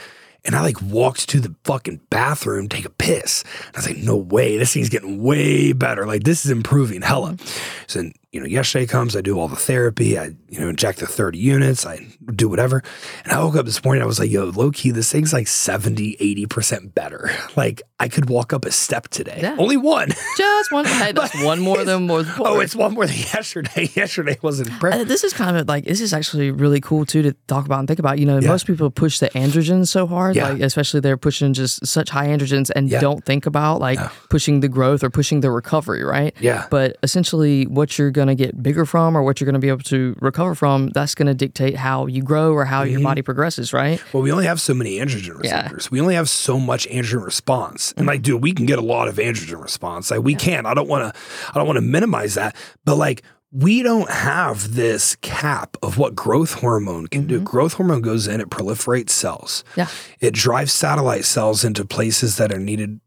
And I like walked to the fucking bathroom, take a piss. And I was like, no way, this thing's getting way better. Like this is improving hella. So you know, yesterday comes, I do all the therapy, I, you know, inject the 30 units, I do whatever. And I woke up this morning, I was like, yo, low key, this thing's like 70, 80% better. Like I could walk up a step today.
Yeah.
Only one.
Just one. Hey, that's one more than more.
Oh, it's one more than yesterday. yesterday wasn't
Uh, this is kind of like this is actually really cool too to talk about and think about. You know,
Yeah.
most people push the androgens so hard,
Yeah.
like especially they're pushing just such high androgens and don't think about like
No.
pushing the growth or pushing the recovery, right?
Yeah.
But essentially, what you're going to get bigger from or what you're going to be able to recover from, that's going to dictate how you grow or how
Mm-hmm.
your body progresses, right?
Well, we only have so many androgen
Yeah.
receptors. We only have so much androgen response. And like, dude, we can get a lot of androgen response. Like we can. I don't want to I don't want to minimize that. But like we don't have this cap of what growth hormone can do. Growth hormone goes in, it proliferates cells.
Yeah.
It drives satellite cells into places that are needed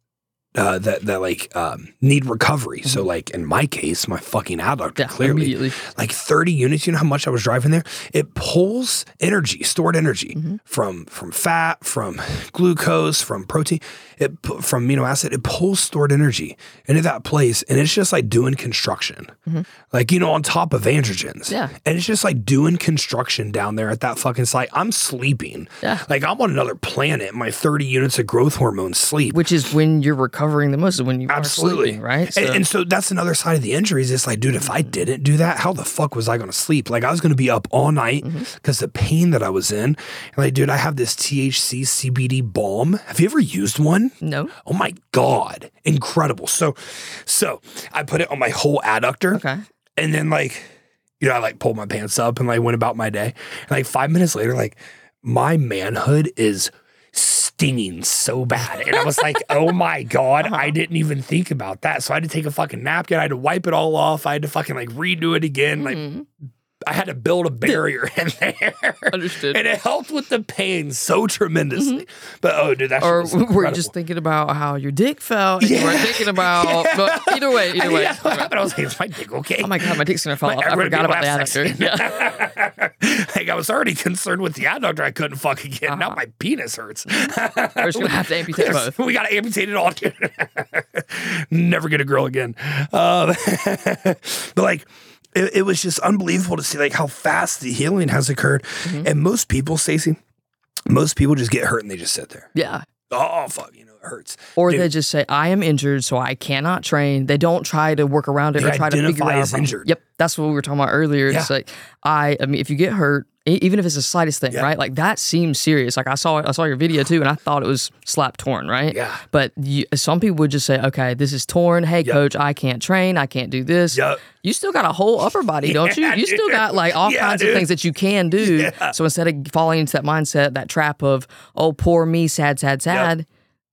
uh, that that like um, need recovery. So like in my case, my fucking adductor
Yeah,
clearly
immediately.
like 30 units. You know how much I was driving there? It pulls energy, stored energy from from fat, from glucose, from protein, it from amino acid. It pulls stored energy into that place, and it's just like doing construction, like you know, on top of androgens.
Yeah.
and it's just like doing construction down there at that fucking site. I'm sleeping.
Yeah.
like I'm on another planet. My 30 units of growth hormone sleep.
Which is when you're recovering the most, is when you
Absolutely.
sleeping, right?
And, and so that's another side of the injuries. It's like, dude, if I mm-hmm. didn't do that, how the fuck was I going to sleep? Like, I was going to be up all night mm-hmm. because the pain that I was in. And like, dude, I have this THC CBD balm. Have you ever used one?
no.
Oh my God. Incredible. So, so I put it on my whole adductor.
Okay.
And then, like, You know, I like pulled my pants up and like went about my day. And like five minutes later, like my manhood is stinging so bad. And I was like, oh my God,
Uh-huh.
I didn't even think about that. So I had to take a fucking napkin. I had to wipe it all off. I had to fucking like redo it again. Like
Mhm.
I had to build a barrier in there.
Understood.
And it helped with the pain so tremendously. But oh, dude, that
Mm-hmm. Or
was
were you just thinking about how your dick felt? And you weren't thinking about. But either way, either
I
way.
that's what happened. I was like, is my dick okay?
Oh my god, my dick's gonna fall off. I forgot about the adductor. Yeah.
like I was already concerned with the adductor. I couldn't fuck again. Now
Uh-huh.
my penis hurts.
We're just gonna have to amputate both.
We got to amputate it all. Never get a girl again. Um, but like, it, it was just unbelievable to see like how fast the healing has occurred.
Mm-hmm.
And most people, Stacy, most people just get hurt and they just sit there.
Yeah.
Oh fuck, you know it hurts.
Or
Dude.
they just say, I am injured, so I cannot train. They don't try to work around it
They
or try to figure out.
as injured.
Yep. That's what we were talking about earlier. It's like I I mean, if you get hurt, even if it's the slightest thing,
Yeah.
right? Like that seems serious. Like I saw I saw your video too, and I thought it was slap torn, right?
Yeah.
But you, some people would just say, okay, this is torn. Hey,
Yep.
coach, I can't train. I can't do this.
Yep.
You still got a whole upper body, don't you?
Yeah,
You still
dude.
got like all
Yeah,
kinds
dude.
of things that you can do. So instead of falling into that mindset, that trap of, oh, poor me, sad, sad, sad,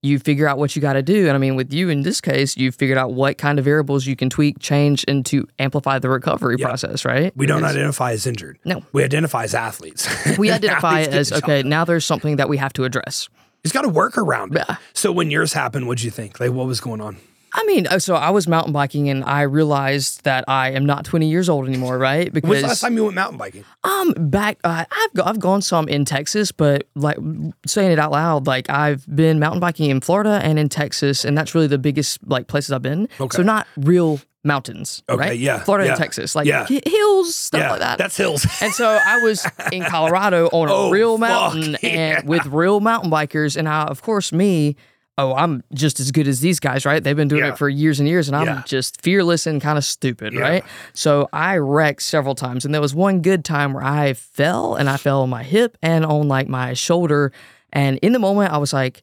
you figure out what you got to do. And I mean, with you in this case, you figured out what kind of variables you can tweak, change, and to amplify the recovery process, right?
We don't identify as injured.
No.
We identify as athletes.
We identify
Athletes
as okay. Now there's something that we have to address.
He's got to work around it.
Yeah.
So when yours happened, what'd you think? Like, what was going on?
I mean, uh, so I was mountain biking and I realized that I am not 20 years old anymore, right?
Because When's the last time you went mountain biking?
um back uh, I've go, I've gone some in Texas, but like saying it out loud, like I've been mountain biking in Florida and in Texas, and that's really the biggest like places I've been.
Okay.
So not real mountains,
Okay,
right?
yeah,
Florida
yeah,
and Texas, like
yeah.
hi- hills, stuff
yeah,
like that.
that's hills.
And so I was in Colorado on a
Oh,
real
fuck,
mountain
yeah.
and with real mountain bikers. And I, of course, me, oh, I'm just as good as these guys, right? They've been doing
Yeah.
it for years and years, and I'm
Yeah.
just fearless and kind of stupid,
Yeah.
right? So I wrecked several times. And there was one good time where I fell and I fell on my hip and on like my shoulder. And in the moment, I was like,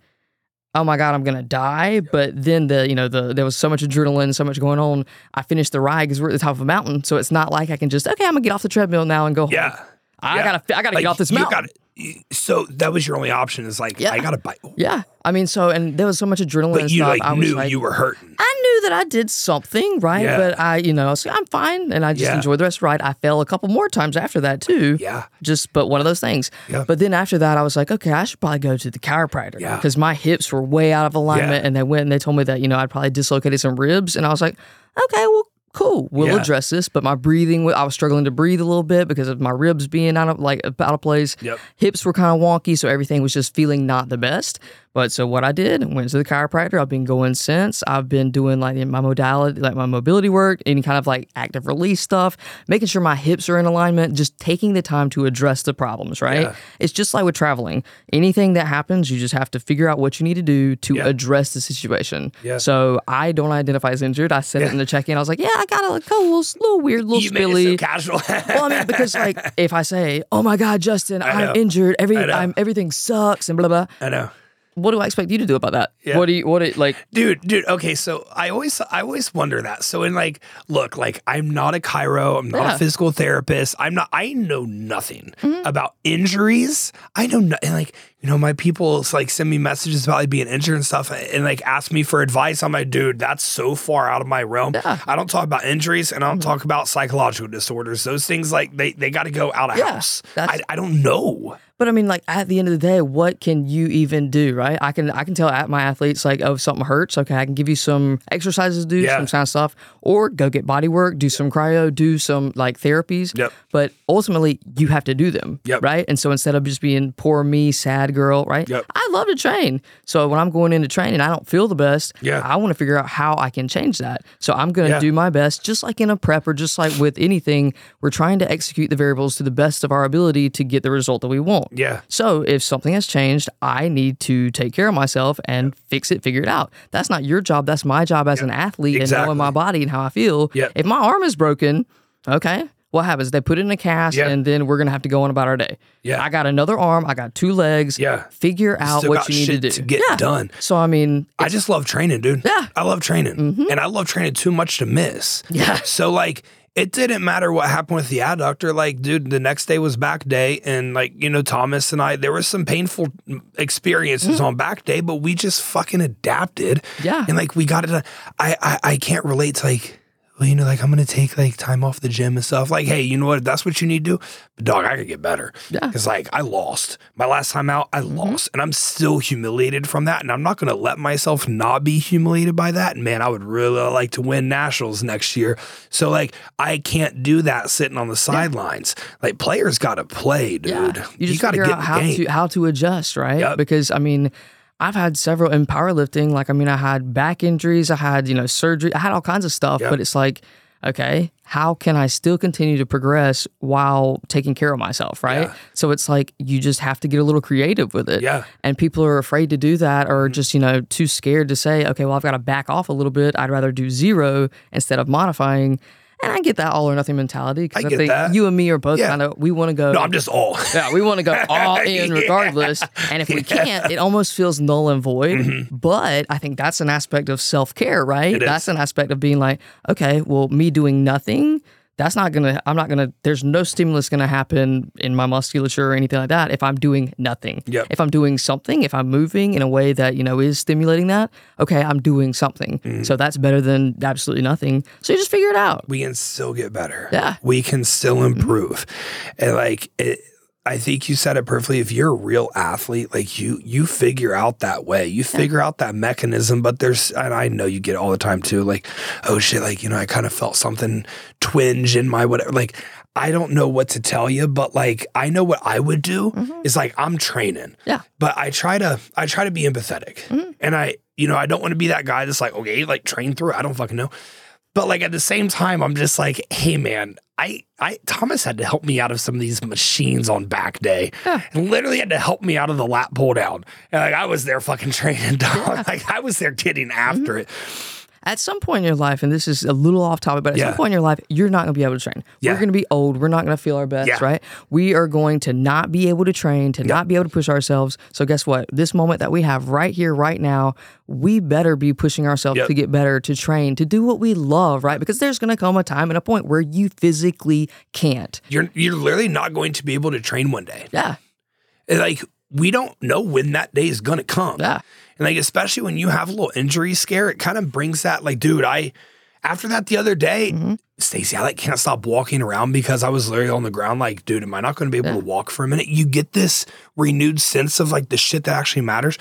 oh my god i'm gonna die but then the you know the there was so much adrenaline so much going on i finished the ride because we're at the top of a mountain so it's not like i can just okay i'm gonna get off the treadmill now and go home
yeah.
i
yeah.
gotta i gotta
Like,
get off this
you
mountain
gotta- so that was your only option is like,
Yeah.
I got to bite
yeah i mean so and there was so much adrenaline
But you
stuff
like
i
knew
like
you were hurting.
I knew that I did something right,
Yeah.
but I, you know, I was like, I'm fine, and I just
Yeah.
enjoyed the rest of the ride. I fell a couple more times after that too.
Yeah.
just but one of those things.
Yeah.
But then after that, I was like, okay, I should probably go to the chiropractor
Yeah.
because my hips were way out of alignment, and they went and they told me that you know I'd probably dislocated some ribs, and I was like, okay, well. Cool. We'll
Yeah.
address this, but my breathing, I was struggling to breathe a little bit because of my ribs being out of like out of place.
Yep.
Hips were kind of wonky, so everything was just feeling not the best. But so what I did, went to the chiropractor. I've been going since. I've been doing like my modality, like my mobility work, any kind of like active release stuff, making sure my hips are in alignment, just taking the time to address the problems, right?
Yeah.
It's just like with traveling. Anything that happens, you just have to figure out what you need to do to
Yeah.
address the situation.
Yeah.
So I don't identify as injured. I said it in the check-in. I was like, yeah, I got a little, little, little weird, little
You made
spilly
it so casual.
well, I mean, because like if I say, "Oh my God, Justin. I'm injured. Every I'm everything sucks," and blah blah.
I know.
What do I expect you to do about that?
Yeah.
What do you? What you, like?
dude dude okay so i always i always wonder that so in like look like i'm not a chiro i'm not
Yeah.
a physical therapist i'm not i know nothing
Mm-hmm.
about injuries i know nothing like you know my people like send me messages about like being injured and stuff and like ask me for advice i'm like dude that's so far out of my realm
Yeah. Mm-hmm.
i don't talk about injuries and i don't talk about psychological disorders those things like they, they got to go out of
Yeah,
house I, I don't know
But I mean, like at the end of the day, what can you even do, right? I can I can tell at my athletes like, oh, if something hurts, okay, I can give you some exercises to do,
Yeah.
some kind of stuff, or go get body work, do some cryo, do some like therapies.
Yep.
But ultimately, you have to do them,
Yep.
right? And so instead of just being poor me, sad girl, right?
Yep.
I love to train. So when I'm going into training, I don't feel the best.
Yeah.
I want to figure out how I can change that. So I'm going to
Yeah.
do my best, just like in a prep or just like with anything. We're trying to execute the variables to the best of our ability to get the result that we want.
yeah
So if something has changed, I need to take care of myself and fix it, figure it out. That's not your job. That's my job as an athlete and
Exactly.
knowing my body and how I feel.
Yep.
If my arm is broken, okay, what happens? They put it in a cast
Yeah.
and then we're gonna have to go on about our day.
Yeah.
I got another arm, I got two legs.
Yeah.
Figure out
Still
what you need to do.
to get
yeah.
done.
So I mean,
I just love training, dude.
Yeah. Mm-hmm.
I love training. And I love training too much to miss.
Yeah.
So like it didn't matter what happened with the adductor. Like, dude, the next day was back day, and like you know, Thomas and I, there was some painful experiences mm. on back day, but we just fucking adapted.
Yeah,
and like we got it. I I, I can't relate to like well, you know, like I'm gonna take like time off the gym and stuff. Like, hey, you know what? That's what you need to do, but dog, I could get better.
Yeah.
Because like I lost my last time out, I mm-hmm. lost, and I'm still humiliated from that. And I'm not gonna let myself not be humiliated by that. And man, I would really like to win nationals next year. So like, I can't do that sitting on the sidelines. Yeah. Like players got to play, dude.
Yeah. You just you got to get how to how to adjust, right? Yep. Because I mean I've had several in powerlifting. Like, I mean, I had back injuries, I had, you know, surgery, I had all kinds of stuff, yep. but it's like, okay, how can I still continue to progress while taking care of myself, right? Yeah. So it's like you just have to get a little creative with it.
Yeah.
And people are afraid to do that or mm-hmm. just, you know, too scared to say, okay, well, I've got to back off a little bit. I'd rather do zero instead of modifying. And I get that all or nothing mentality because I, I, think that. you and me are both yeah. kind of we want to go.
No, I'm just all.
yeah, we want to go all in regardless. And if we can't, it almost feels null and void. Mm-hmm. But I think that's an aspect of self care, right? That's an aspect of being like, okay, well, me doing nothing that's not gonna i'm not gonna there's no stimulus gonna happen in my musculature or anything like that if i'm doing nothing.
Yep.
if i'm doing something if i'm moving in a way that you know is stimulating that okay i'm doing something. Mm. so that's better than absolutely nothing. So you just figure it out.
We can still get better.
Yeah.
We can still improve. Mm-hmm. and like it, I think you said it perfectly. If you're a real athlete, like you, you figure out that way. You figure yeah. out that mechanism. But there's, and I know you get it all the time too. Like, oh shit, like you know, I kind of felt something twinge in my whatever. Like, I don't know what to tell you, but like I know what I would do mm-hmm. is like I'm training.
Yeah.
But I try to, I try to be empathetic, mm-hmm. and I, you know, I don't want to be that guy that's like, okay, like train through. I don't fucking know. But like at the same time, I'm just like, hey man, I, I Thomas had to help me out of some of these machines on back day, yeah. and literally had to help me out of the lat pull down. And like I was there fucking training, dog. Yeah. Like I was there getting after mm-hmm. it
at some point in your life, and this is a little off topic, but at yeah. some point in your life, you're not going to be able to train. Yeah. We're going to be old. We're not going to feel our best, yeah. right? We are going to not be able to train, to yep. not be able to push ourselves. So, guess what? This moment that we have right here, right now, we better be pushing ourselves yep. to get better, to train, to do what we love, right? Because there's going to come a time and a point where you physically can't.
You're you're literally not going to be able to train one day.
Yeah.
Like we don't know when that day is going to come.
Yeah.
And like, especially when you have a little injury scare, it kind of brings that, like, dude, I, after that the other day, mm-hmm. Stacy, I like can't stop walking around because I was literally on the ground, like, dude, am I not going to be able yeah. to walk for a minute? You get this renewed sense of like the shit that actually matters.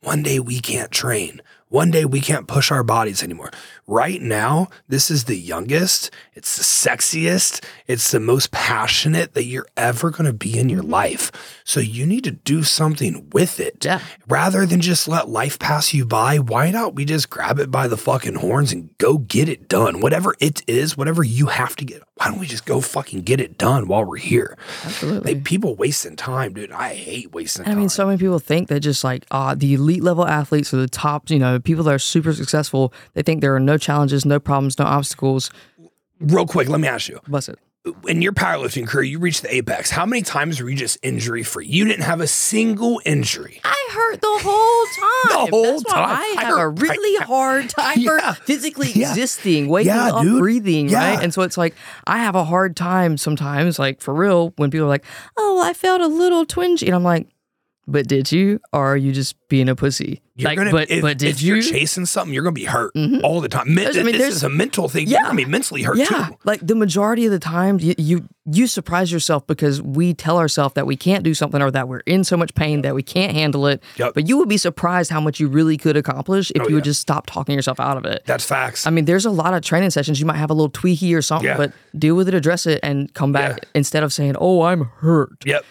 One day we can't train. One day we can't push our bodies anymore. Right now, this is the youngest, it's the sexiest, it's the most passionate that you're ever going to be in your life. So you need to do something with it.
Yeah.
Rather than just let life pass you by, why not we just grab it by the fucking horns and go get it done? Whatever it is, whatever you have to get, why don't we just go fucking get it done while we're here?
Absolutely.
Like people wasting time, dude. I hate wasting time.
I mean, so many people think that just like uh, the elite level athletes or the top, you know, people that are super successful, they think there are no challenges, no problems, no obstacles.
Real quick, let me ask you.
What's it?
in your powerlifting career, you reached the apex. How many times were you just injury free? You didn't have a single injury.
I hurt the whole time.
the whole That's time.
I have a really I, hard time yeah, physically yeah, existing, waking yeah, up, dude, breathing, right? And so it's like I have a hard time sometimes, like for real, when people are like, "Oh, I felt a little twingy," and I'm like, but did you, or are you just being a pussy?
You're like, gonna, but if, but did if you? are chasing something, you're gonna be hurt mm-hmm. all the time. I mean, this is a mental thing. Yeah. You're gonna be mentally hurt yeah. too.
Like the majority of the time, you, you you surprise yourself because we tell ourselves that we can't do something or that we're in so much pain that we can't handle it.
Yep.
But you would be surprised how much you really could accomplish if oh, you yeah. would just stop talking yourself out of it.
That's facts.
I mean, there's a lot of training sessions. You might have a little tweaky or something, yeah. but deal with it, address it, and come back instead of saying, "Oh, I'm hurt."
Yep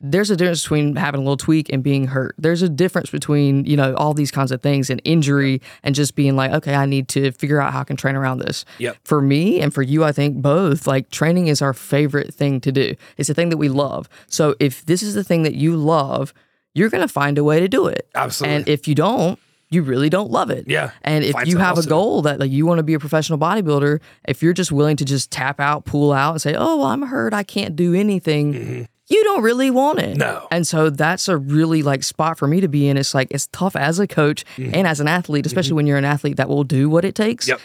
there's a difference between having a little tweak and being hurt. There's a difference between, you know, all these kinds of things and injury and just being like, okay, I need to figure out how I can train around this.
Yep.
For me and for you, I think both, like training is our favorite thing to do. It's a thing that we love. So if this is the thing that you love, you're going to find a way to do it.
Absolutely.
And if you don't, you really don't love it.
Yeah.
And if you have a goal that like you want to be a professional bodybuilder, if you're just willing to just tap out, pull out and say, "Oh, well, I'm hurt. I can't do anything." Mm-hmm you don't really want it.
No.
And so that's a really like spot for me to be in. It's like it's tough as a coach mm-hmm. and as an athlete, especially mm-hmm. when you're an athlete that will do what it takes.
Yep.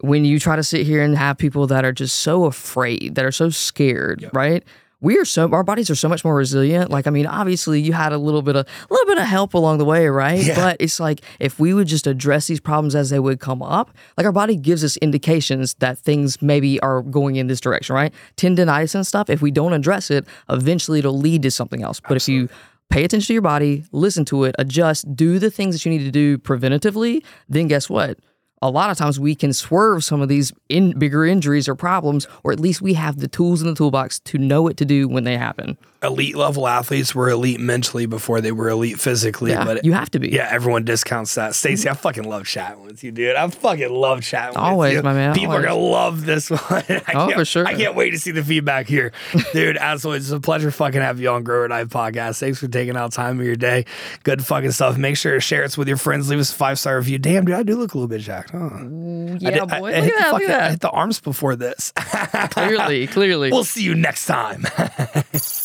when you try to sit here and have people that are just so afraid, that are so scared, yep. right? We are so our bodies are so much more resilient. Like I mean, obviously you had a little bit of a little bit of help along the way, right? Yeah. But it's like if we would just address these problems as they would come up, like our body gives us indications that things maybe are going in this direction, right? Tendonitis and stuff. If we don't address it, eventually it'll lead to something else. But Absolutely. if you pay attention to your body, listen to it, adjust, do the things that you need to do preventatively, then guess what? A lot of times we can swerve some of these in bigger injuries or problems, or at least we have the tools in the toolbox to know what to do when they happen
elite level athletes were elite mentally before they were elite physically.
Yeah, but you have to be.
Yeah, everyone discounts that. Stacy, I fucking love chatting with you, dude. I fucking love chatting
always,
with
you. my man.
People
always.
are gonna love this one.
oh, for sure.
I can't wait to see the feedback here, dude. As always, it's a pleasure fucking have you on Grow or Die podcast. Thanks for taking out time of your day. Good fucking stuff. Make sure to share it with your friends. Leave us a five star review. Damn, dude, I do look a little bit jacked. Huh?
Mm, yeah,
I did,
boy.
I, I, hit the fucking, I hit the arms before this.
clearly, clearly.
We'll see you next time.